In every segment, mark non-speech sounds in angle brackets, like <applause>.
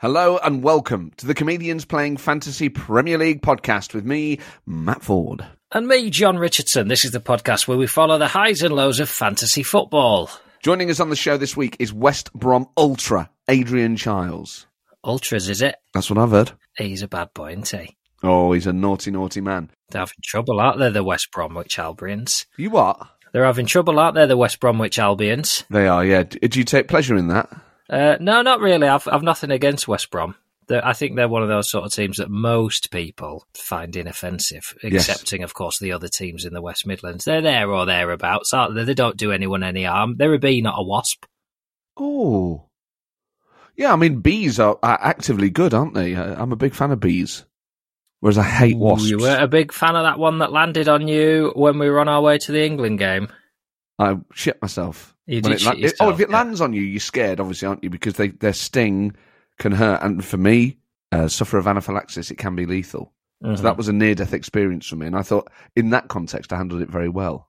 Hello and welcome to the Comedians Playing Fantasy Premier League podcast with me, Matt Ford. And me, John Richardson. This is the podcast where we follow the highs and lows of fantasy football. Joining us on the show this week is West Brom Ultra, Adrian Chiles. Ultras, is it? That's what I've heard. He's a bad boy, isn't he? Oh, he's a naughty, naughty man. They're having trouble, aren't they, the West Bromwich Albions? You what? They're having trouble, aren't they, the West Bromwich Albions? They are, yeah. Do you take pleasure in that? Uh, no, not really. I've, I've nothing against West Brom. They're, I think they're one of those sort of teams that most people find inoffensive, Yes. excepting, of course, the other teams in the West Midlands. They're there or thereabouts, aren't they? They don't do anyone any harm. They're a bee, not a wasp. Oh. Yeah, I mean, bees are, are actively good, aren't they? I- I'm a big fan of bees. Whereas I hate wasps. You weren't a big fan of that one that landed on you when we were on our way to the England game. I shit myself. You When did it shit it- oh, if it yeah. lands on you, you're scared, obviously, aren't you? Because they, their sting can hurt. And for me, uh, suffer of anaphylaxis, it can be lethal. Mhm. So that was a near death experience for me. And I thought, in that context, I handled it very well.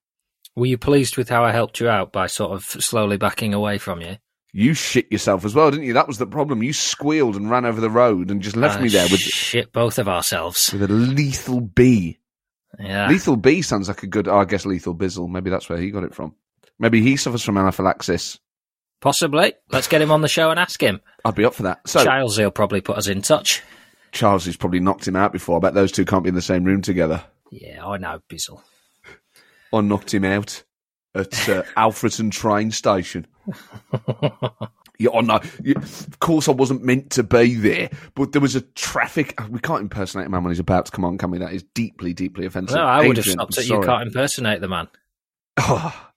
Were you pleased with how I helped you out by sort of slowly backing away from you? You shit yourself as well, didn't you? That was the problem. You squealed and ran over the road and just left I me there with, shit both of ourselves. with a lethal bee. Yeah. Lethal B sounds like a good, oh, I guess lethal bizzle. Maybe that's where he got it from. Maybe he suffers from anaphylaxis. Possibly. Let's get him on the show and ask him. I'd be up for that. So, Chiles will probably put us in touch. Charles has probably knocked him out before. I bet those two can't be in the same room together. Yeah, I know, Bizzle. Or knocked him out at uh, Alfreton train station. <laughs> Oh no! Of course, I wasn't meant to be there, but there was a traffic. We can't impersonate a man when he's about to come on, can we? That is deeply, deeply offensive. No, I would have stopped I'm at you can't impersonate the man. Ah.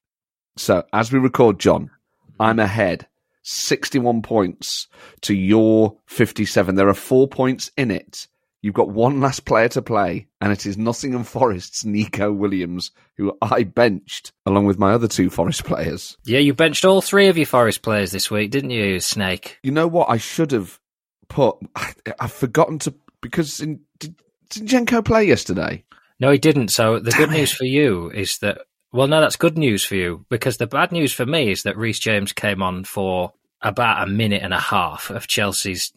So, as we record, John, I'm ahead 61 points to your 57. There are four points in it. You've got one last player to play, and it is Nottingham Forest's Neco Williams, who I benched along with my other two Forest players. Yeah, you benched all three of your Forest players this week, didn't you, Snake? You know what? I should have put. I, I've forgotten to because in, did Zinchenko play yesterday? No, he didn't. So the good Damn news for you is that, well, no, that's good news for you because the bad news for me is that Reece James came on for about a minute and a half of Chelsea's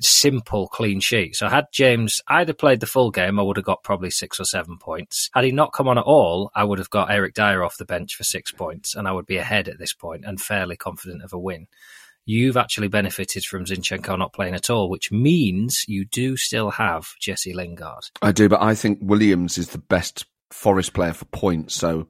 simple clean sheet. So had James either played the full game, I would have got probably six or seven points. Had he not come on at all, I would have got Eric Dier off the bench for six points and I would be ahead at this point and fairly confident of a win. You've actually benefited from Zinchenko not playing at all, which means you do still have Jesse Lingard. I do, but I think Williams is the best Forest player for points. So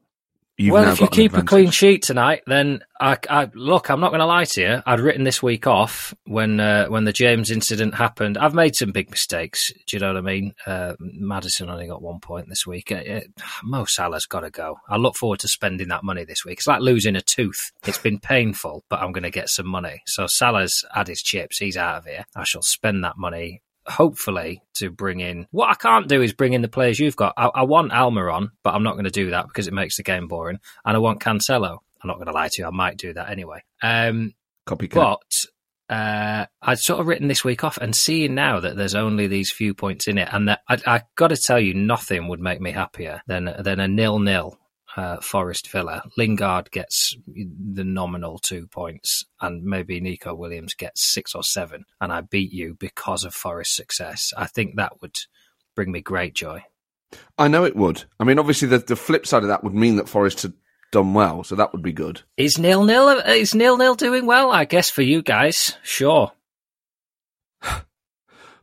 you've well, if you keep a clean sheet tonight, then I, I look. I'm not going to lie to you. I'd written this week off when uh, when the James incident happened. I've made some big mistakes. Do you know what I mean? Uh, Maddison only got one point this week. Uh, uh, Mo Salah's got to go. I look forward to spending that money this week. It's like losing a tooth. It's been painful, but I'm going to get some money. So Salah's had his chips. He's out of here. I shall spend that money hopefully to bring in what I can't do is bring in the players you've got. I, I want Almiron, but I'm not going to do that because it makes the game boring. And I want Cancelo. I'm not going to lie to you. I might do that anyway. Um, Copycat. but uh, I'd sort of written this week off and seeing now that there's only these few points in it, and that I, I got to tell you, nothing would make me happier than than a nil nil. Uh, Forest Villa. Lingard gets the nominal two points, and maybe Neco Williams gets six or seven, and I beat you because of Forest's success. I think that would bring me great joy. I know it would. I mean, obviously, the, the flip side of that would mean that Forest had done well, so that would be good. Is nil nil is nil nil doing well? I guess for you guys, sure. <sighs>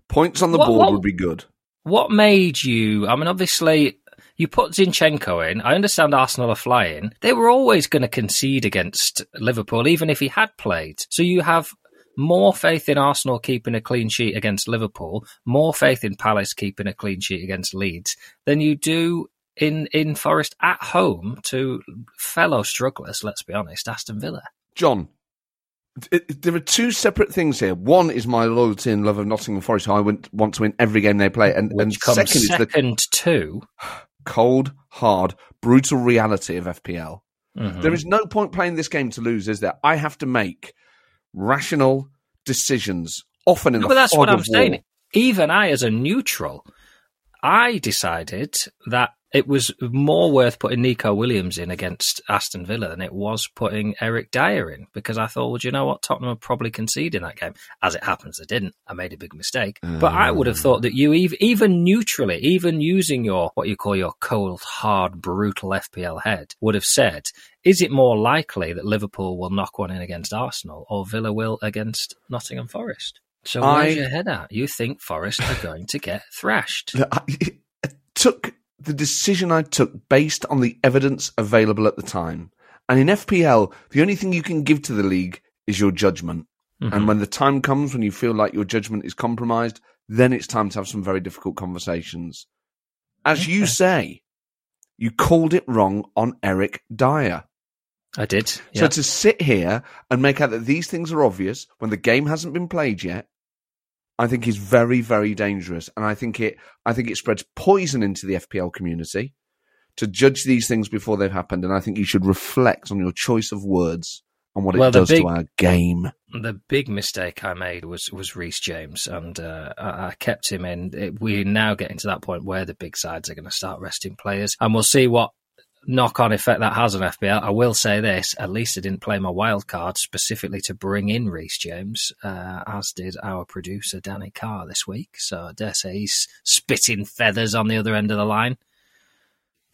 Points on the What- board what- would be good. What made you? I mean, obviously, you put Zinchenko in. I understand Arsenal are flying. They were always going to concede against Liverpool, even if he had played. So you have more faith in Arsenal keeping a clean sheet against Liverpool, more faith in Palace keeping a clean sheet against Leeds than you do in in Forest at home to fellow strugglers. Let's be honest, Aston Villa. John, there are two separate things here. One is my loyalty and love of Nottingham Forest. I want, want to win every game they play, and, and Which comes second is the second to <sighs> <sighs> <sighs> cold, hard, brutal reality of FPL. Mhm. There is no point playing this game to lose, is there? I have to make rational decisions, often in No, the but that's what I'm of saying. war. Even I, as a neutral, I decided that it was more worth putting Neco Williams in against Aston Villa than it was putting Eric Dier in because I thought, well, do you know what? Tottenham would probably concede in that game. As it happens, they didn't. I made a big mistake. But I would have mm. thought that you, even neutrally, even using your, what you call your cold, hard, brutal FPL head, would have said, is it more likely that Liverpool will knock one in against Arsenal or Villa will against Nottingham Forest? So where's I- your head at? You think Forest are going to get thrashed? <laughs> I, I took the decision I took based on the evidence available at the time. And in FPL, the only thing you can give to the league is your judgment. Mm-hmm. And when the time comes when you feel like your judgment is compromised, then it's time to have some very difficult conversations. As you say, you called it wrong on Eric Dier. I did. So to sit here and make out that these things are obvious when the game hasn't been played yet, I think is very, very dangerous. And I think it I think it spreads poison into the FPL community to judge these things before they've happened. And I think you should reflect on your choice of words and what Well, it does big- to our game. the big mistake I made was was Reece James, and uh, I, I kept him in. It, we're now getting to that point where the big sides are going to start resting players, and we'll see what knock on effect that has on FPL. I will say this: at least I didn't play my wild card specifically to bring in Reece James, uh, as did our producer Danny Carr this week. So I dare say he's spitting feathers on the other end of the line.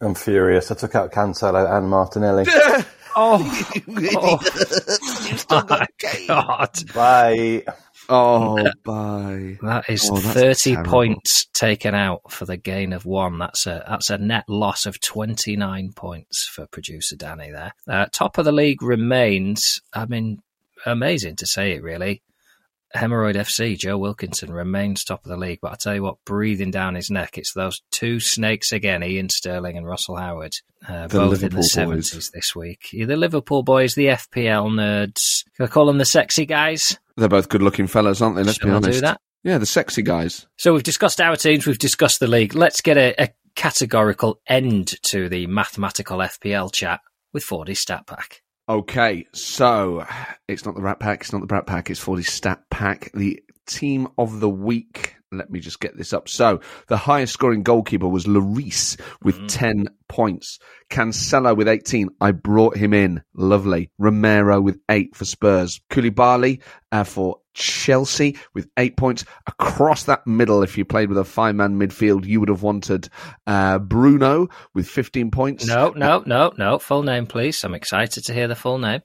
I'm furious. I took out Cancelo and Martinelli. <laughs> Oh, <laughs> my God. Bye. Oh, bye. That is Oh, thirty terrible. points taken out for the gain of one. That's a that's a net loss of twenty nine points for producer Danny. There, uh, top of the league remains. I mean, amazing to say it really. Hemorrhoid FC, Joe Wilkinson remains top of the league, but I tell you what, breathing down his neck, it's those two snakes again, Iain Stirling and Russell Howard, uh, both Liverpool in the boys. seventies this week. Yeah, the Liverpool boys, the FPL nerds. Can I call them the sexy guys? They're both good looking fellas, aren't they? Let's Shall be honest. do that? Yeah, the sexy guys. So we've discussed our teams, we've discussed the league. Let's get a, a categorical end to the mathematical FPL chat with Fordy Stat Pack. Okay, so it's not the Rat Pack, it's not the Brat Pack, it's Fordy Stat Pack. The team of the week. Let me just get this up. So the highest scoring goalkeeper was Lloris with 10 points. Cancelo with 18. I brought him in. Lovely. Romero with 8 for Spurs. Koulibaly uh, for Chelsea with 8 points. Across that middle, if you played with a five man midfield, you would have wanted uh, Bruno with 15 points. No, no, no, no. Full name, please. I'm excited to hear the full name.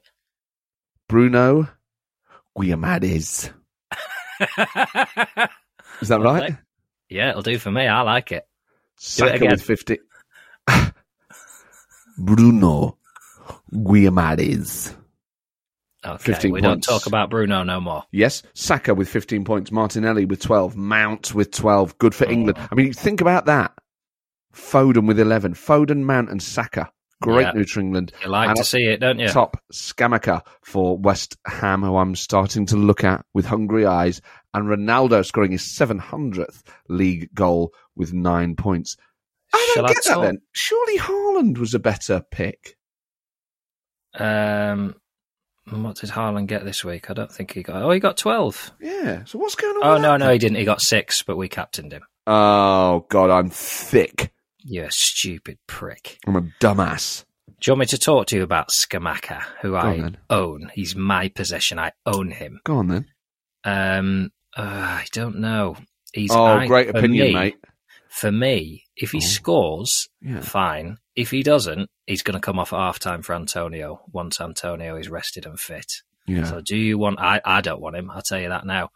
Bruno Guiamades. <laughs> Is that right? Yeah, it'll do for me. I like it. Saka again. with 50. <laughs> Bruno Guiamades. Okay, 15 we points. don't talk about Bruno no more. Yes, Saka with 15 points, Martinelli with 12, Mount with 12. Good for England. Oh. I mean, think about that. Foden with 11. Foden, Mount, and Saka. Great Yeah. news for England. You like And to see it, don't you? Top Scamacca for West Ham, who I'm starting to look at with hungry eyes. And Ronaldo scoring his 700th league goal with nine points. I don't I get that talk- then. Surely Haaland was a better pick. Um, what did Haaland get this week? I don't think he got. Oh, he got 12. Yeah. So what's going on? Oh, no, that no, he didn't. He got six, but we captained him. Oh, God, I'm thick. You stupid prick. I'm a dumbass. Do you want me to talk to you about Scamacca, who on I then. own? He's my possession. I own him. Go on then. Um, uh, I don't know. He's oh, I- great opinion, me- mate. For me, if he Oh. scores, Yeah. fine. If he doesn't, he's going to come off at half time for Antonio once Antonio is rested and fit. Yeah. So, do you want? I, I don't want him. I'll tell you that now.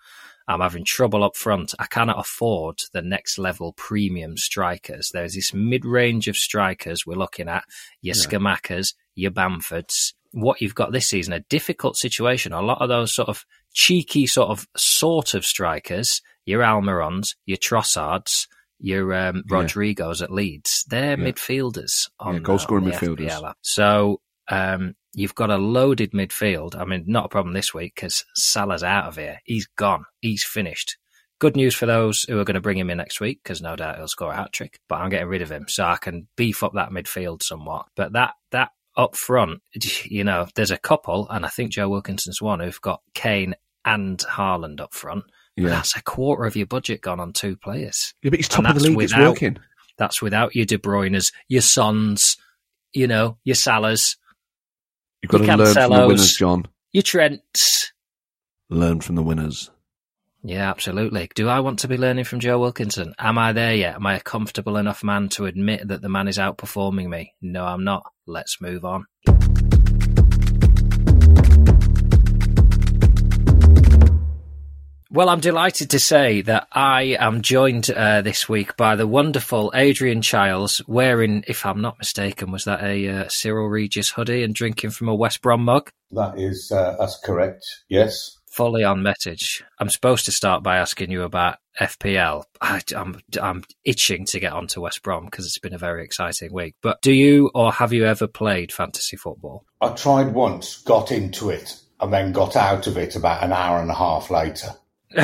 I'm having trouble up front. I cannot afford the next level premium strikers. There's this mid range of strikers we're looking at. Your Yeah. Scamaccas, your Bamfords. What you've got this season, a difficult situation. A lot of those sort of cheeky, sort of, sort of strikers, your Almirons, your Trossards, your um, Yeah. At Leeds. They're Yeah. midfielders on Yeah, goal-scoring on midfielders. So um, you've got a loaded midfield. I mean, not a problem this week because Salah's out of here. He's gone. He's finished. Good news for those who are going to bring him in next week because no doubt he'll score a hat trick. But I'm getting rid of him so I can beef up that midfield somewhat. But that that up front, <laughs> you know, there's a couple, and I think Joe Wilkinson's one who've got Kane and Haaland up front. Yeah. That's a quarter of your budget gone on two players. Yeah, but he's top of the league. It's without- working. That's without your De Bruyne's, your Sons, you know, your Salahs, You've got You to learn from the winners, John. your Trents. Learn from the winners. Yeah, absolutely. Do I want to be learning from Joe Wilkinson? Am I there yet? Am I a comfortable enough man to admit that the man is outperforming me? No, I'm not. Let's move on. Well, I'm delighted to say that I am joined uh, this week by the wonderful Adrian Chiles, wearing, if I'm not mistaken, was that a uh, Cyril Regis hoodie and drinking from a West Brom mug? That is, uh, that's correct. Yes. fully on message. I'm supposed to start by asking you about FPL. I, am I'm itching to get onto West Brom because it's been a very exciting week. But do you or have you ever played fantasy football? I tried once, got into it, and then got out of it about an hour and a half later. <laughs>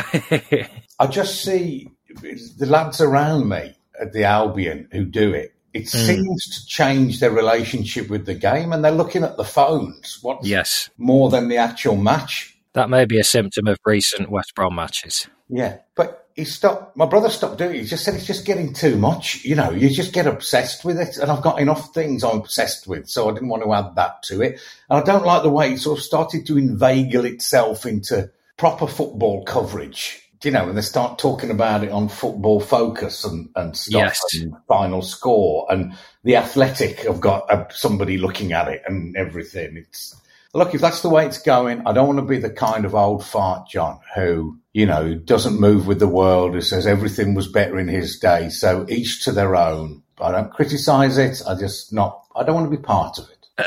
I just see the lads around me at the Albion who do it. It hmm. seems to change their relationship with the game, and they're looking at the phones. What's yes, more than the actual match? that may be a symptom of recent West Brom matches. Yeah, but he stopped. My brother stopped doing it. He just said it's just getting too much. You know, you just get obsessed with it, and I've got enough things I'm obsessed with, so I didn't want to add that to it. And I don't like the way it sort of started to inveigle itself into proper football coverage. You know, and they start talking about it on Football Focus and and stuff, Yes. and Final Score, and the Athletic have got uh, somebody looking at it and everything. It's look, if that's the way it's going, I don't want to be the kind of old fart, John, who, you know, doesn't move with the world, who says everything was better in his day. So each to their own. I don't criticize it. I just not, I don't want to be part of it. <laughs>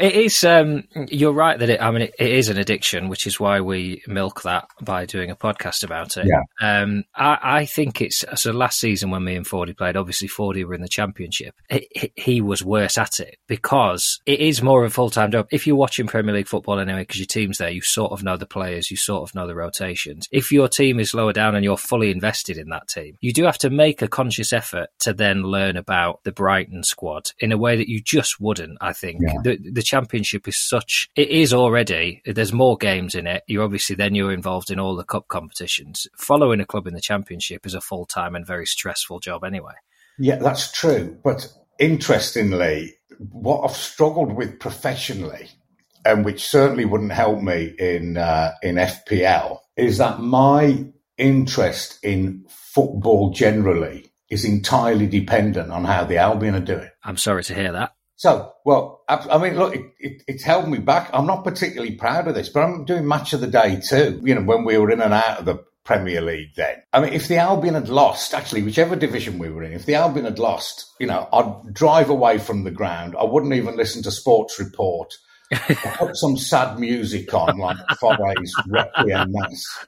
It is. Um, you're right that it. I mean, it, it is an addiction, which is why we milk that by doing a podcast about it. Yeah. Um, I, I think it's so. Last season when me and Fordy played, obviously Fordy were in the championship. He, he- he was worse at it because it is more of a full time job. If you're watching Premier League football anyway, because your team's there, you sort of know the players, you sort of know the rotations. If your team is lower down and you're fully invested in that team, you do have to make a conscious effort to then learn about the Brighton squad in a way that you just wouldn't. I think Yeah. the the championship is such it is already there's more games in it you obviously then you're involved in all the cup competitions following a club in the championship is a full-time and very stressful job anyway Yeah, that's true. But interestingly, what I've struggled with professionally, and which certainly wouldn't help me in uh, in FPL, is that my interest in football generally is entirely dependent on how the Albion are doing. i'm sorry to hear that So, well, I, I mean, look, it, it, it's held me back. I'm not particularly proud of this, but I'm doing match of the day too. You know, when we were in and out of the Premier League then. I mean, if the Albion had lost, actually, whichever division we were in, if the Albion had lost, you know, I'd drive away from the ground. I wouldn't even listen to Sports Report. I'd put some sad music on, like Fauré's <laughs> Requiem Mass.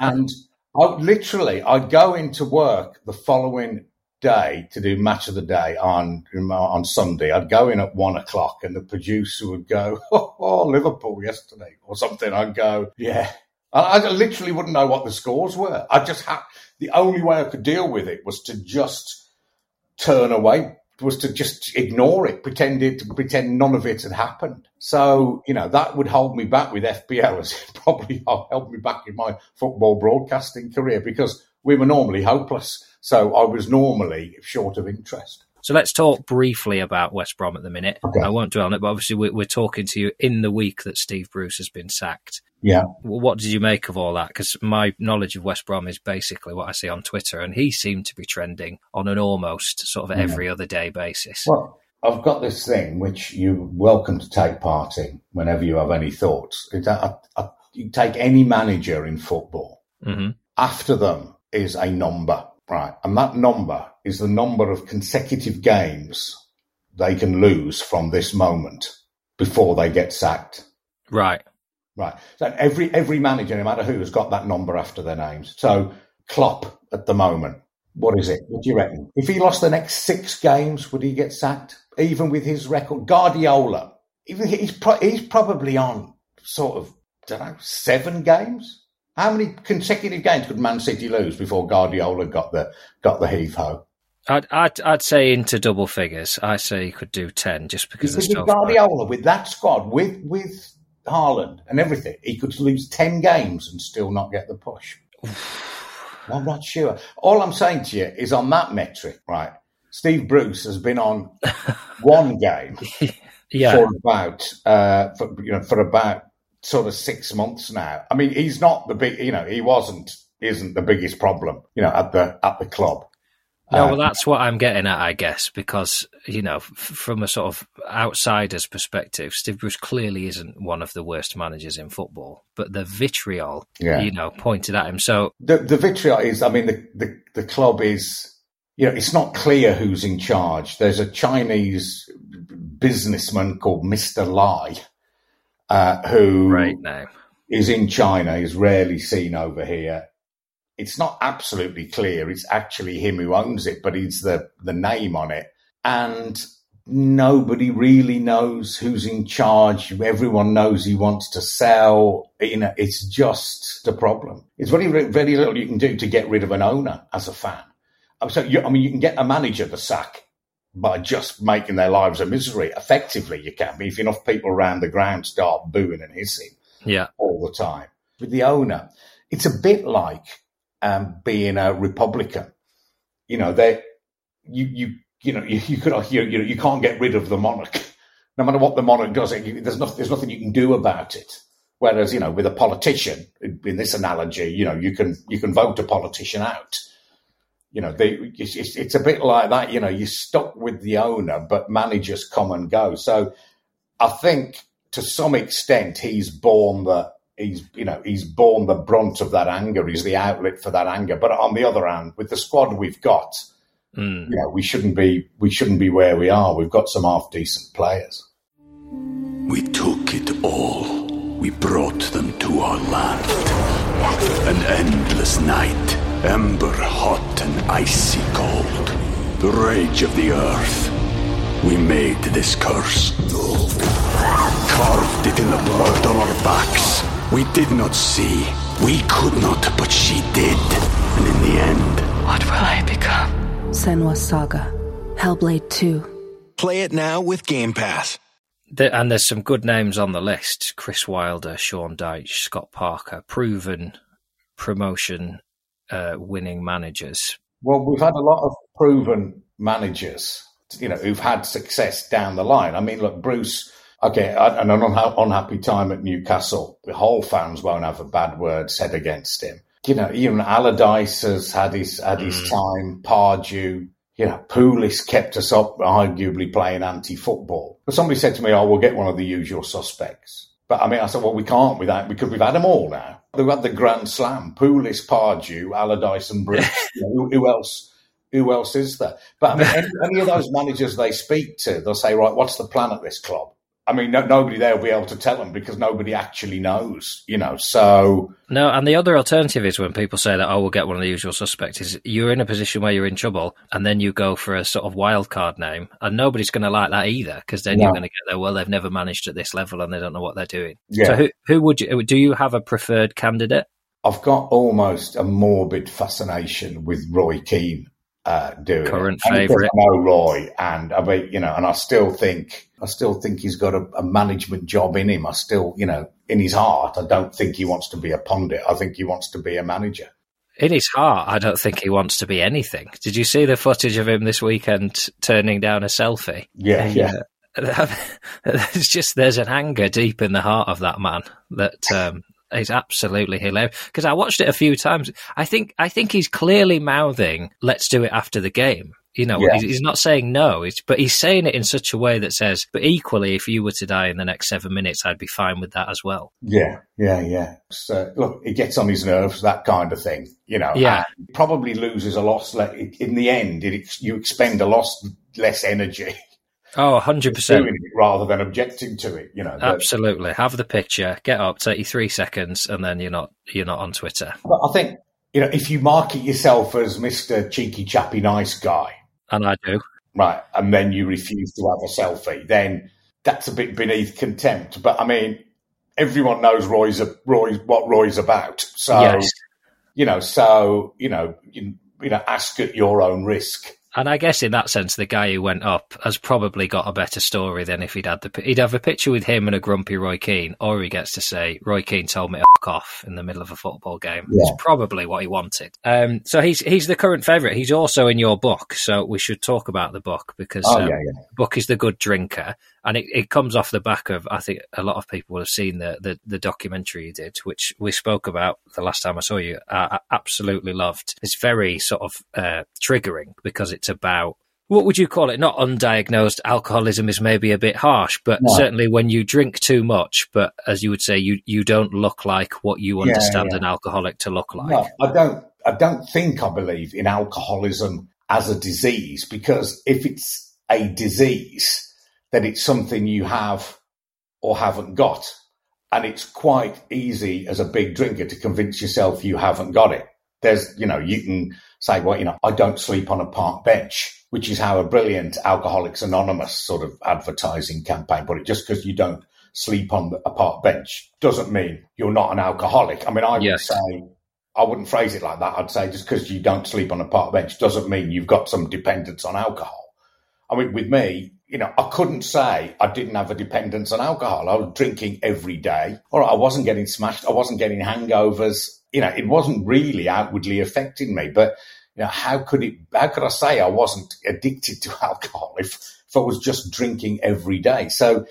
And I literally, I'd go into work the following day to do match of the day on on Sunday. I'd go in at one o'clock, and the producer would go, "Oh, <laughs> oh, Liverpool yesterday" or something. I'd go, "Yeah." I, literally wouldn't know what the scores were. I just had the only way I could deal with it was to just turn away, was to just ignore it, pretend it, pretend none of it had happened. So you know that would hold me back with FPL, as it <laughs> probably helped me back in my football broadcasting career because we were normally hopeless. So I was normally short of interest. So let's talk briefly about West Brom at the minute. Okay. I won't dwell on it, but obviously we're, we're talking to you in the week that Steve Bruce has been sacked. Yeah. What did you make of all that? Because my knowledge of West Brom is basically what I see on Twitter, and he seemed to be trending on an almost sort of every other day basis. Well, I've got this thing which you're welcome to take part in whenever you have any thoughts. I, I, you take any manager in football. hmm After them is a number, right? And that number is the number of consecutive games they can lose from this moment before they get sacked. Right. Right. So every every manager, no matter who, has got that number after their names. So Klopp at the moment, What is it? What do you reckon? If he lost the next six games, would he get sacked? Even with his record, Guardiola, even he's pro- he's probably on sort of I don't know seven games. How many consecutive games could Man City lose before Guardiola got the got the heave ho? I'd, I'd I'd say into double figures. I say he could do ten just because with stuff. Guardiola, with that squad, with with Haaland and everything, he could lose ten games and still not get the push. <sighs> I'm not sure. All I'm saying to you is on that metric, right? Steve Bruce has been on <laughs> one game Yeah, for about uh, for, you know for about sort of six months now. I mean, he's not the big, you know, he wasn't isn't the biggest problem, you know, at the at the club. No, Uh, well, that's what I'm getting at, I guess, because you know, f- from a sort of outsider's perspective, Steve Bruce clearly isn't one of the worst managers in football, but the vitriol, Yeah. you know, pointed at him. So the the vitriol is, I mean, the, the, the club is, you know, it's not clear who's in charge. There's a Chinese businessman called Mr. Lai, uh, who right now, is in China, is rarely seen over here. It's not absolutely clear. It's actually him who owns it, but he's the, the name on it. And nobody really knows who's in charge. Everyone knows he wants to sell. You know, it's just the problem. It's very, very little you can do to get rid of an owner as a fan. So, you, I mean, you can get a manager to sack by just making their lives a misery. Effectively, you can. Be if enough people around the ground start booing and hissing yeah, all the time. With the owner, it's a bit like um, being a Republican. You know, they you you you know you, <laughs> you could you, you know you can't get rid of the monarch, <laughs> no matter what the monarch does. You, there's nothing there's nothing you can do about it. Whereas you know with a politician, in this analogy, you know you can you can vote a politician out. You know, they, it's, it's, it's a bit like that. You know, you're stuck with the owner, but managers come and go. So I think to some extent he's borne the he's you know he's borne the brunt of that anger. He's the outlet for that anger. But on the other hand, with the squad we've got, Mm. you know, we shouldn't be we shouldn't be where we are. We've got some half decent players. We took it all. We brought them to our land. An endless night, ember hot and icy cold. The rage of the earth. We made this curse. Carved it in the blood on our backs. We did not see. We could not, but she did. And in the end, What will I become? Senua's Saga. Hellblade 2. Play it now with Game Pass. The- and there's some good names on the list: Chris Wilder, Sean Dyche, Scott Parker, proven promotion uh, winning managers. Well, we've had a lot of proven managers, you know, who've had success down the line. I mean, look, Bruce. Okay, and an unha- unhappy time at Newcastle. The whole fans won't have a bad word said against him. You know, even Allardyce has had his had his time. Pardew, you know, Pulis kept us up, arguably playing anti-football. But somebody said to me, "Oh, we'll get one of the usual suspects." But I mean, I said, "Well, we can't without because we've had them all now. We've had the Grand Slam: Pulis, Pardew, Allardyce, and Bruce. <laughs> you know, who, who else? Who else is there? But I mean, any, any of those managers they speak to, they'll say, "Right, what's the plan at this club?" I mean, no, nobody there will be able to tell them because nobody actually knows, you know. So No, and the other alternative is when people say that, oh, we'll get one of the usual suspects, is you're in a position where you're in trouble, and then you go for a sort of wild card name, and nobody's going to like that either, because then you're going to get there, well, they've never managed at this level and they don't know what they're doing. Yeah. So who, who would you, do you have a preferred candidate? I've got almost a morbid fascination with Roy Keane uh, doing it. Current because favourite. I know Roy, and I mean, you know, and I still think I still think he's got a, a management job in him. I still, you know, in his heart, I don't think he wants to be a pundit. I think he wants to be a manager. In his heart, I don't think he wants to be anything. Did you see the footage of him this weekend turning down a selfie? Yeah, yeah. <laughs> there's just there's an anger deep in the heart of that man that um, is absolutely hilarious. Because I watched it a few times. I think I think he's clearly mouthing, "Let's do it after the game." You know, Yeah. he's, not saying no, but he's saying it in such a way that says, "But equally, if you were to die in the next seven minutes, I'd be fine with that as well." Yeah, yeah, yeah. So look, it gets on his nerves, that kind of thing, you know. Yeah. probably loses a lot. le- In the end, it, you expend a lot less energy <laughs> Oh, 100 percent. rather than objecting to it, you know. But- Absolutely. Have the picture, get up, take you three seconds, and then you're not you're not on Twitter. But I think you know, if you market yourself as Mr. Cheeky Chappy Nice Guy, and I do, right, and then you refuse to have a selfie, then that's a bit beneath contempt. But I mean, everyone knows Roy's a, Roy's what Roy's about. So yes. you know, so you know, you, you know, ask at your own risk. And I guess in that sense, the guy who went up has probably got a better story than if he'd had the he'd have a picture with him and a grumpy Roy Keane, or he gets to say Roy Keane told me to fuck off in the middle of a football game. Yeah. It's probably what he wanted. Um, so he's he's the current favourite. He's also in your book, so we should talk about the book because Oh um, yeah, yeah. book is the good drinker, and it, it comes off the back of I think a lot of people will have seen the, the the documentary you did, which we spoke about the last time I saw you. I, I absolutely loved. It's very sort of uh, triggering because it's about what would you call it? Not undiagnosed alcoholism is maybe a bit harsh, but No. certainly when you drink too much, but as you would say, you you don't look like what you Yeah, understand yeah. an alcoholic to look like. No, I don't. I don't think I believe in alcoholism as a disease because if it's a disease, then it's something you have or haven't got, and it's quite easy as a big drinker to convince yourself you haven't got it. There's, you know, you can say, well, you know, I don't sleep on a park bench, which is how a brilliant Alcoholics Anonymous sort of advertising campaign put it. Just because you don't sleep on a park bench doesn't mean you're not an alcoholic. I mean, I would say, I wouldn't phrase it like that. I'd say just because you don't sleep on a park bench doesn't mean you've got some dependence on alcohol. I mean, with me, you know, I couldn't say I didn't have a dependence on alcohol. I was drinking every day. All right, I wasn't getting smashed. I wasn't getting hangovers. You know, it wasn't really outwardly affecting me. But you know, how could it? How could I say I wasn't addicted to <laughs> alcohol if if I was just drinking every day? So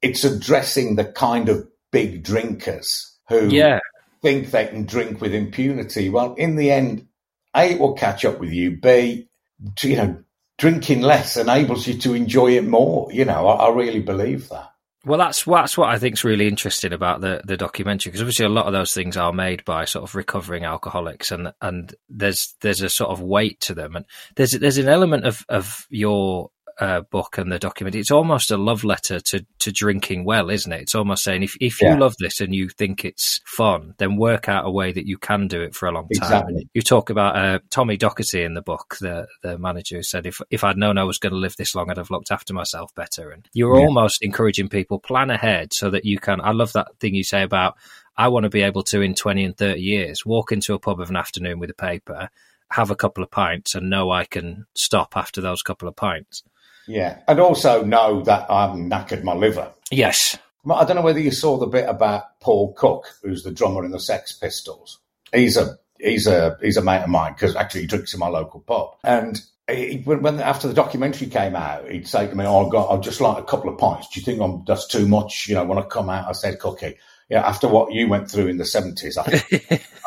it's addressing the kind of big drinkers who Yeah, think they can drink with impunity. Well, in the end, A, it will catch up with you. B, you know, drinking less enables you to enjoy it more. You know, I, I really believe that. Well, that's that's what I think is really interesting about the the documentary because obviously a lot of those things are made by sort of recovering alcoholics, and and there's there's a sort of weight to them, and there's there's an element of of your uh, book and the documentary. It's almost a love letter to to drinking well, isn't it? It's almost saying if if you Yeah. love this and you think it's fun, then work out a way that you can do it for a long time. Exactly. You talk about uh, Tommy Docherty in the book, the the manager who said, "If if I'd known I was going to live this long, I'd have looked after myself better." And you're Yeah. almost encouraging people plan ahead so that you can. I love that thing you say about I want to be able to in twenty and thirty years walk into a pub of an afternoon with a paper, have a couple of pints, and know I can stop after those couple of pints. Yeah. And also know that I haven't knackered my liver. Yes. I don't know whether you saw the bit about Paul Cook, who's the drummer in the Sex Pistols. He's a he's a he's a mate of mine because actually he drinks in my local pub. And he, when, after the documentary came out, he'd say to me, "Oh, God, I'd just like a couple of pints. Do you think I'm that's too much?" You know, when I come out, I said, "Cookie, yeah, after what you went through in the seventies, I,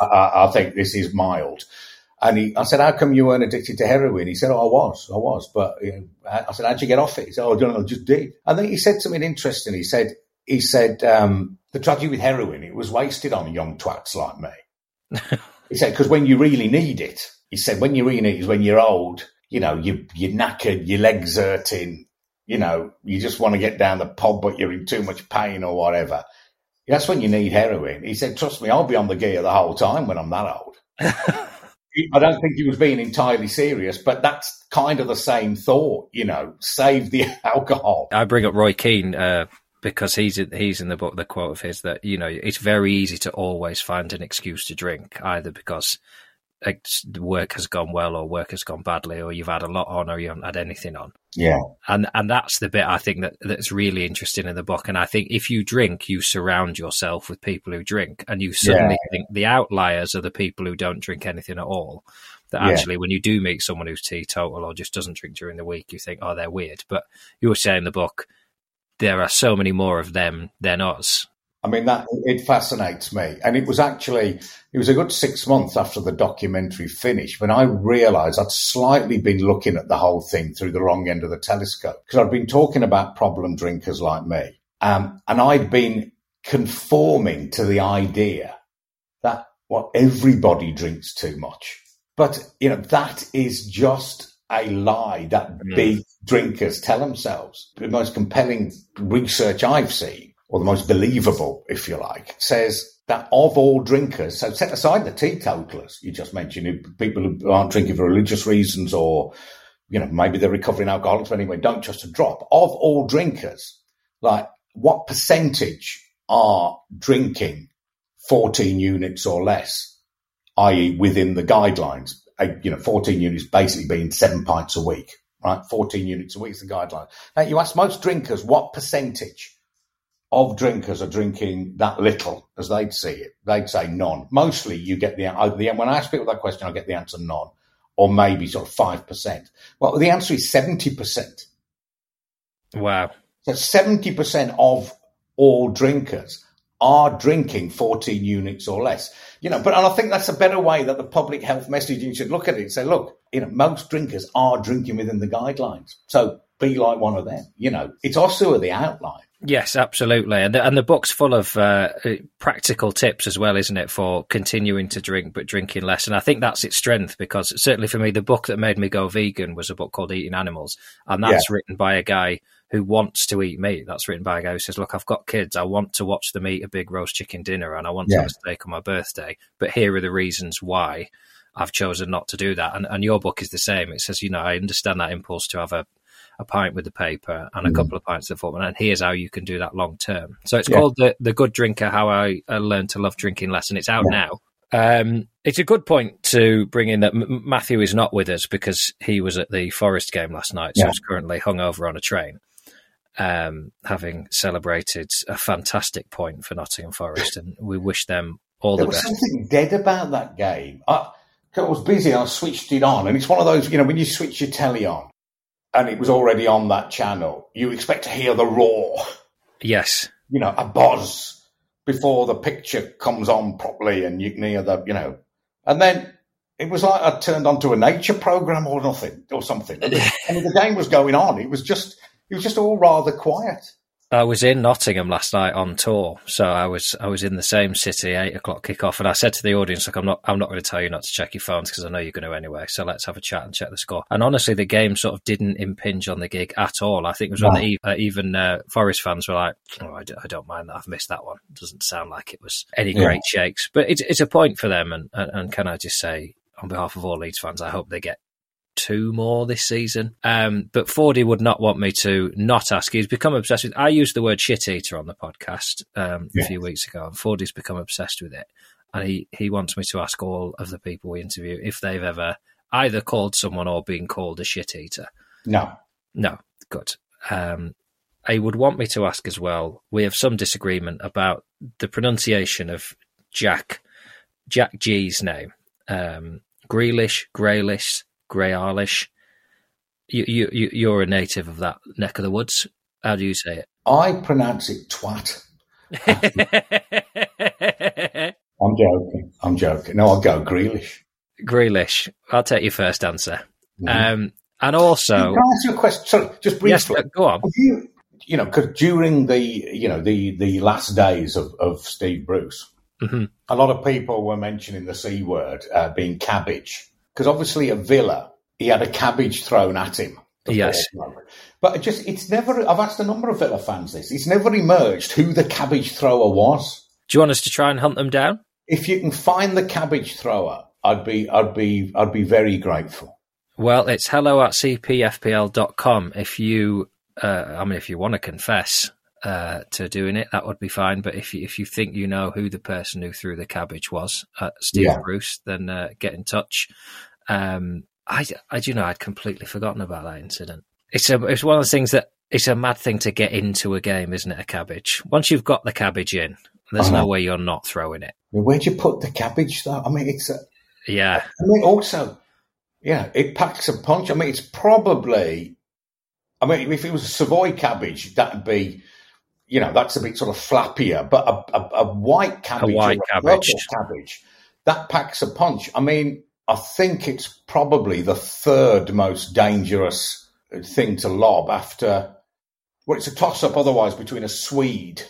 <laughs> I, I think this is mild." And he, I said, "How come you weren't addicted to heroin?" He said, "Oh, I was, I was." But you know, I I said, "How'd you get off it?" He said, "Oh, I don't know, just did." I think he said something interesting. He said, "He said um, the tragedy with heroin, it was wasted on young twats like me." <laughs> he said, "Because when you really need it," he said, "when you really need it is when you're old. You know, you you're knackered, your legs hurting. You know, you just want to get down the pub, but you're in too much pain or whatever." That's when you need heroin. He said, "Trust me, I'll be on the gear the whole time when I'm that old." <laughs> I don't think he was being entirely serious, but that's kind of the same thought, you know, save the <laughs> alcohol. I bring up Roy Keane uh, because he's he's in the book. The quote of his that you know it's very easy to always find an excuse to drink, either because work has gone well or work has gone badly, or you've had a lot on or you haven't had anything on. Yeah. And and that's the bit I think that that's really interesting in the book. And I think if you drink, you surround yourself with people who drink, and you suddenly think the outliers are the people who don't drink anything at all. That Yeah. actually, when you do meet someone who's teetotal or just doesn't drink during the week, you think, oh, they're weird. But you were saying in the book, there are so many more of them than us. I mean, that it fascinates me. And it was actually, it was a good six months after the documentary finished when I realized I'd slightly been looking at the whole thing through the wrong end of the telescope because I'd been talking about problem drinkers like me. Um, and I'd been conforming to the idea that, well, everybody drinks too much. But, you know, that is just a lie that Mm. big drinkers tell themselves. The most compelling research I've seen or the most believable, if you like, says that of all drinkers, so set aside the teetotalers you just mentioned, people who aren't drinking for religious reasons or, you know, maybe they're recovering alcoholics, but anyway, don't just a drop. Of all drinkers, like what percentage are drinking 14 units or less, i.e. within the guidelines? You know, 14 units basically being seven pints a week, right? 14 units a week is the guideline. Now you ask most drinkers what percentage of drinkers are drinking that little as they'd see it. They'd say none. Mostly you get the, the when I ask people that question, I get the answer none or maybe sort of 5%. Well, the answer is 70%. Wow. So 70% of all drinkers are drinking 14 units or less. You know, but and I think that's a better way that the public health messaging should look at it say, look, you know, most drinkers are drinking within the guidelines. So be like one of them. You know, it's also the outline. Yes, absolutely, and the, and the book's full of uh, practical tips as well, isn't it, for continuing to drink but drinking less? And I think that's its strength because certainly for me, the book that made me go vegan was a book called Eating Animals, and that's yeah. written by a guy who wants to eat meat. That's written by a guy who says, "Look, I've got kids. I want to watch them eat a big roast chicken dinner, and I want yeah. to have a steak on my birthday. But here are the reasons why." I've chosen not to do that. And, and your book is the same. It says, you know, I understand that impulse to have a, a pint with the paper and a mm. couple of pints of football. And here's how you can do that long term. So it's yeah. called the the Good Drinker: How I Learned to Love Drinking Less, and it's out yeah. now. Um, it's a good point to bring in that M- Matthew is not with us because he was at the Forest game last night, so yeah. he's currently hung over on a train, um, having celebrated a fantastic point for Nottingham Forest, and we wish them all there the best. There was something dead about that game. I, I was busy, I switched it on, and it's one of those, you know, when you switch your telly on, and it was already on that channel, you expect to hear the roar. Yes. You know, a buzz before the picture comes on properly and you can hear the, you know, and then it was like I turned onto a nature program or nothing or something. <laughs> and the game was going on. It was just, it was just all rather quiet. I was in Nottingham last night on tour, so I was I was in the same city, eight o'clock kickoff, and I said to the audience, "Look, I'm not I'm not going to tell you not to check your phones because I know you're going to anyway. So let's have a chat and check the score." And honestly, the game sort of didn't impinge on the gig at all. I think it was when the, uh, even uh, Forest fans were like, "Oh, I d- I don't mind that. I've missed that one. It doesn't sound like it was any great shakes, but it's it's a point for them." And, and and can I just say, on behalf of all Leeds fans, I hope they get two more this season. Um, but Fordy would not want me to not ask. He's become obsessed with. I used the word shit eater on the podcast um, yeah. a few weeks ago, and Fordy's become obsessed with it. And he, he wants me to ask all of the people we interview if they've ever either called someone or been called a shit eater. No. No. Good. Um, I would want me to ask as well. We have some disagreement about the pronunciation of Jack Jack G's name. Um, Grealish, Graylish, Grayalish. You, you, you're a native of that neck of the woods. How do you say it? I pronounce it twat. <laughs> I'm joking. I'm joking. No, I'll go Grealish. Grealish. I'll take your first answer. Mm-hmm. Um, and also, can I ask you a question? Sorry, just briefly. Yes, go on. You, you know, because during the you know the the last days of, of Steve Bruce, mm-hmm. a lot of people were mentioning the c word uh, being cabbage because obviously at Villa he had a cabbage thrown at him. Yes, but it just it's never. I've asked a number of Villa fans this. It's never emerged who the cabbage thrower was. Do you want us to try and hunt them down? If you can find the cabbage thrower, I'd be I'd be I'd be very grateful. Well, it's hello at cpfpl.com. If you, uh, I mean, if you want to confess uh, to doing it, that would be fine. But if you, if you think you know who the person who threw the cabbage was, uh, Steve yeah. Bruce, then uh, get in touch. Um, I, I, you know, I'd completely forgotten about that incident. It's a, it's one of the things that it's a mad thing to get into a game, isn't it? A cabbage. Once you've got the cabbage in, there's uh-huh. no way you're not throwing it. Where'd you put the cabbage? Though I mean, it's a, yeah. I mean, also, yeah, it packs a punch. I mean, it's probably. I mean, if it was a Savoy cabbage, that'd be, you know, that's a bit sort of flappier. But a, a, a white cabbage, a white cabbage. cabbage, that packs a punch. I mean, I think it's probably the third most dangerous thing to lob after. Well, it's a toss up otherwise between a Swede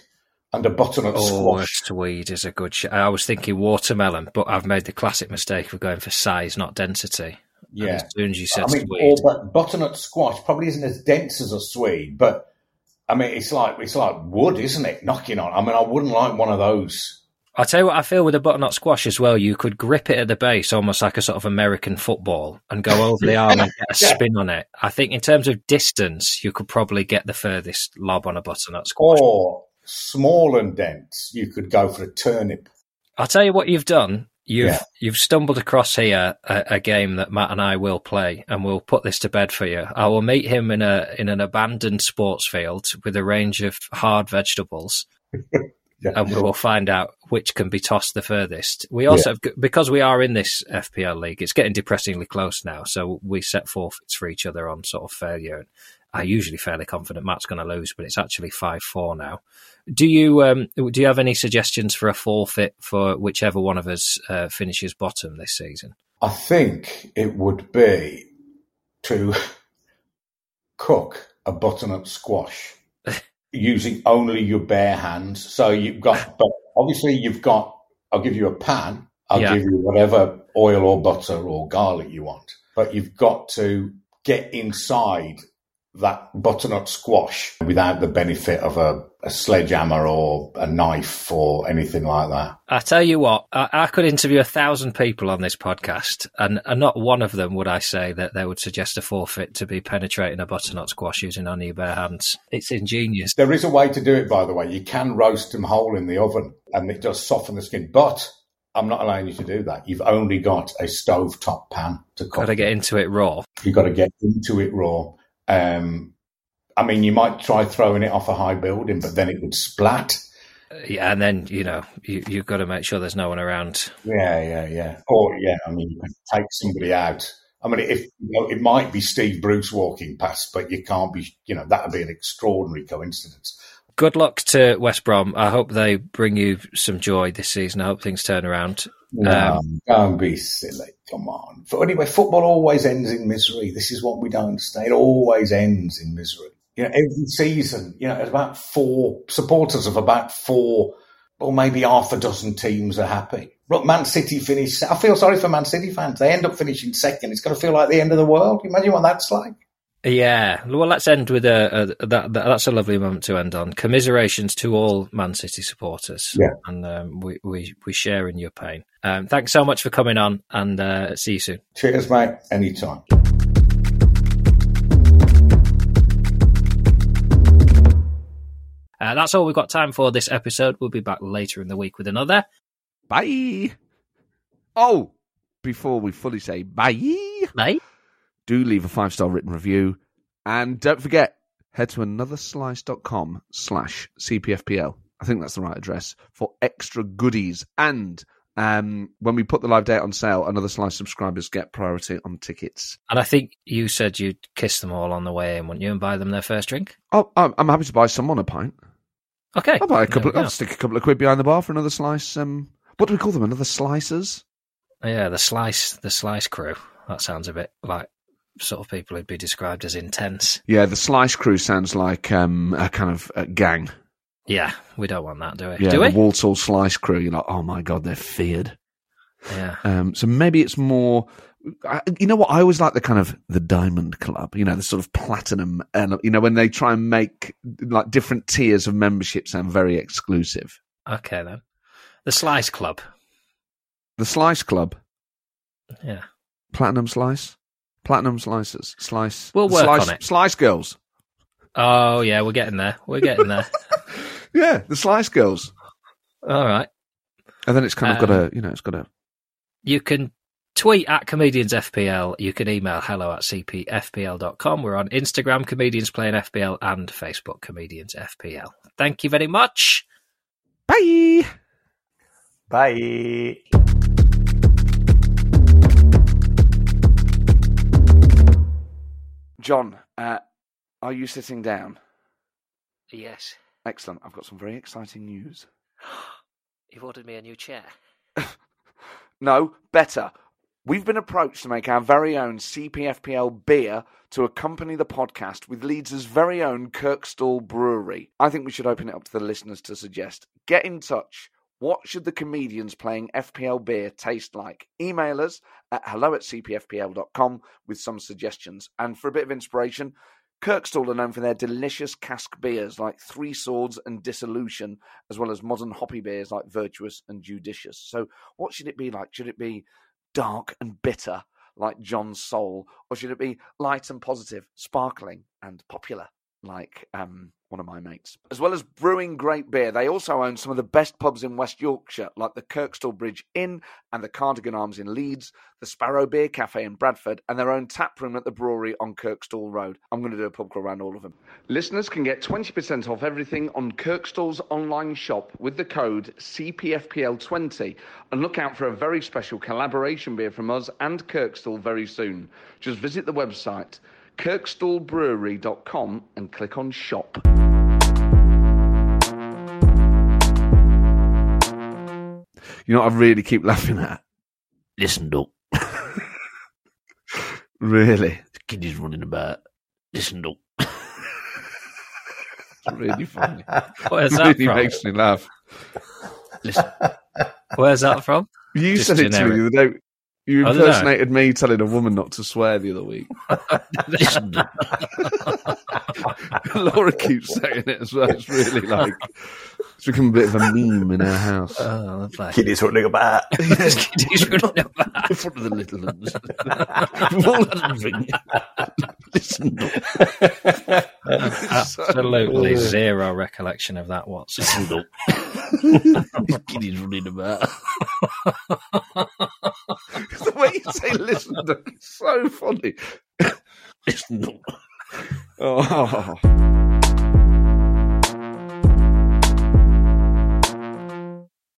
and a butternut oh, squash. Swede is a good shot. I was thinking watermelon, but I've made the classic mistake of going for size, not density. Yeah. And as soon as you said I mean, Swede. Or, butternut squash probably isn't as dense as a Swede, but I mean, it's like it's like wood, isn't it? Knocking on. I mean, I wouldn't like one of those. I'll tell you what I feel with a butternut squash as well. You could grip it at the base almost like a sort of American football and go over the arm and get a <laughs> Yeah. spin on it. I think in terms of distance, you could probably get the furthest lob on a butternut squash. Or small and dense, you could go for a turnip. I'll tell you what you've done. You've Yeah. you've stumbled across here a, a game that Matt and I will play, and we'll put this to bed for you. I will meet him in a in an abandoned sports field with a range of hard vegetables, <laughs> Yeah. and we will find out which can be tossed the furthest. We also because we are in this FPL league, it's getting depressingly close now. So we set forfeits for each other on sort of failure. I'm usually fairly confident Matt's going to lose, but it's actually five four now. Do you um, do you have any suggestions for a forfeit for whichever one of us uh, finishes bottom this season? I think it would be to cook a butternut squash <laughs> using only your bare hands. So you've got, but obviously you've got. I'll give you a pan. I'll Yeah. give you whatever oil or butter or garlic you want, but you've got to get inside that butternut squash without the benefit of a, a sledgehammer or a knife or anything like that. I tell you what, I, I could interview a thousand people on this podcast, and, and not one of them would I say that they would suggest a forfeit to be penetrating a butternut squash using only your bare hands. It's ingenious. There is a way to do it, by the way. You can roast them whole in the oven and it does soften the skin, but I'm not allowing you to do that. You've only got a stovetop pan to cook. Got to get into it raw. You've got to get into it raw. Um, I mean, you might try throwing it off a high building, but then it would splat. Yeah, and then you know you, you've got to make sure there's no one around. Yeah, yeah, yeah. Or, yeah, I mean, you can take somebody out. I mean, if you know, it might be Steve Bruce walking past, but you can't be, you know, that would be an extraordinary coincidence. Good luck to West Brom. I hope they bring you some joy this season. I hope things turn around. No, don't be silly. Come on. But anyway, football always ends in misery. This is what we don't understand. It always ends in misery. You know, every season, you know, about four supporters of about four, or maybe half a dozen teams are happy. Look, Man City finished. I feel sorry for Man City fans. They end up finishing second. It's going to feel like the end of the world. Imagine what that's like. Yeah, well, let's end with a, a that, that. That's a lovely moment to end on. Commiserations to all Man City supporters. Yeah. and um, we we we share in your pain. Um, thanks so much for coming on, and uh, see you soon. Cheers, mate. Anytime. Uh, that's all we've got time for this episode. We'll be back later in the week with another. Bye. Oh, before we fully say bye, Bye. do leave a five star written review. And don't forget, head to anotherslice.com slash CPFPL. I think that's the right address for extra goodies. And um, when we put the live date on sale, Another Slice subscribers get priority on tickets. And I think you said you'd kiss them all on the way in, wouldn't you, and buy them their first drink? Oh, I'm happy to buy someone a pint. Okay. I'll buy a couple. We I'll stick a couple of quid behind the bar for another slice. Um, what do we call them? Another slicers? Yeah, the slice, the slice crew. That sounds a bit like sort of people who'd be described as intense. Yeah, the slice crew sounds like um, a kind of uh gang. Yeah, we don't want that, do we? Yeah, do the? Walsall slice crew. You're like, oh my god, they're feared. Yeah. Um, so maybe it's more. I, you know what? I always like the kind of the diamond club. You know, the sort of platinum, and you know when they try and make like different tiers of membership sound very exclusive. Okay then. The Slice Club. The slice club, Yeah. platinum slice, platinum slices, slice. We'll work slice, on it. Slice girls. Oh yeah, we're getting there. We're getting there. <laughs> Yeah, the slice girls. All right. And then it's kind of Um, got a, you know, it's got a. You can tweet at comedians FPL. You can email hello at cpfpl.com. We're on Instagram, comedians playing FPL, and Facebook, comedians FPL. Thank you very much. Bye. Bye. John, uh, are you sitting down? Yes. Excellent. I've got some very exciting news. <gasps> You've ordered me a new chair. <laughs> No, better. We've been approached to make our very own CPFPL beer to accompany the podcast with Leeds' very own Kirkstall Brewery. I think we should open it up to the listeners to suggest. Get in touch. What should the comedians playing FPL beer taste like? Email us at hello at cpfpl.com with some suggestions. And for a bit of inspiration, Kirkstall are known for their delicious cask beers like Three Swords and Dissolution, as well as modern hoppy beers like Virtuous and Judicious. So, what should it be like? Should it be dark and bitter like John's Soul, or should it be light and positive, sparkling and popular like um, one of my mates. As well as brewing great beer, they also own some of the best pubs in West Yorkshire, like the Kirkstall Bridge Inn and the Cardigan Arms in Leeds, the Sparrow Beer Cafe in Bradford, and their own tap room at the brewery on Kirkstall Road. I'm going to do a pub crawl around all of them. Listeners can get 20% off everything on Kirkstall's online shop with the code CPFPL20 and look out for a very special collaboration beer from us and Kirkstall very soon. Just visit the website kirkstallbrewery.com and click on shop. You know what I really keep laughing at? Listen, Duck. <laughs> Really? The kid is running about. Listen, Duck. <laughs> It's really funny. <laughs> Where's It that really from? makes me laugh. Listen. Where's that from? You Just said it to me the other day. You did I? impersonated me telling a woman not to swear the other week. <laughs> <laughs> Laura keeps saying it as well. It's really like it's become a bit of a meme in our house. Oh, lovely. Kid is running about. This kid is running about. in front of the little ones. We've all had a drink. Listen, uh, Absolutely <laughs> zero recollection of that whatsoever. this kid is running about. <laughs> the way you say listen, Doug, it's so funny. listen, <laughs> oh.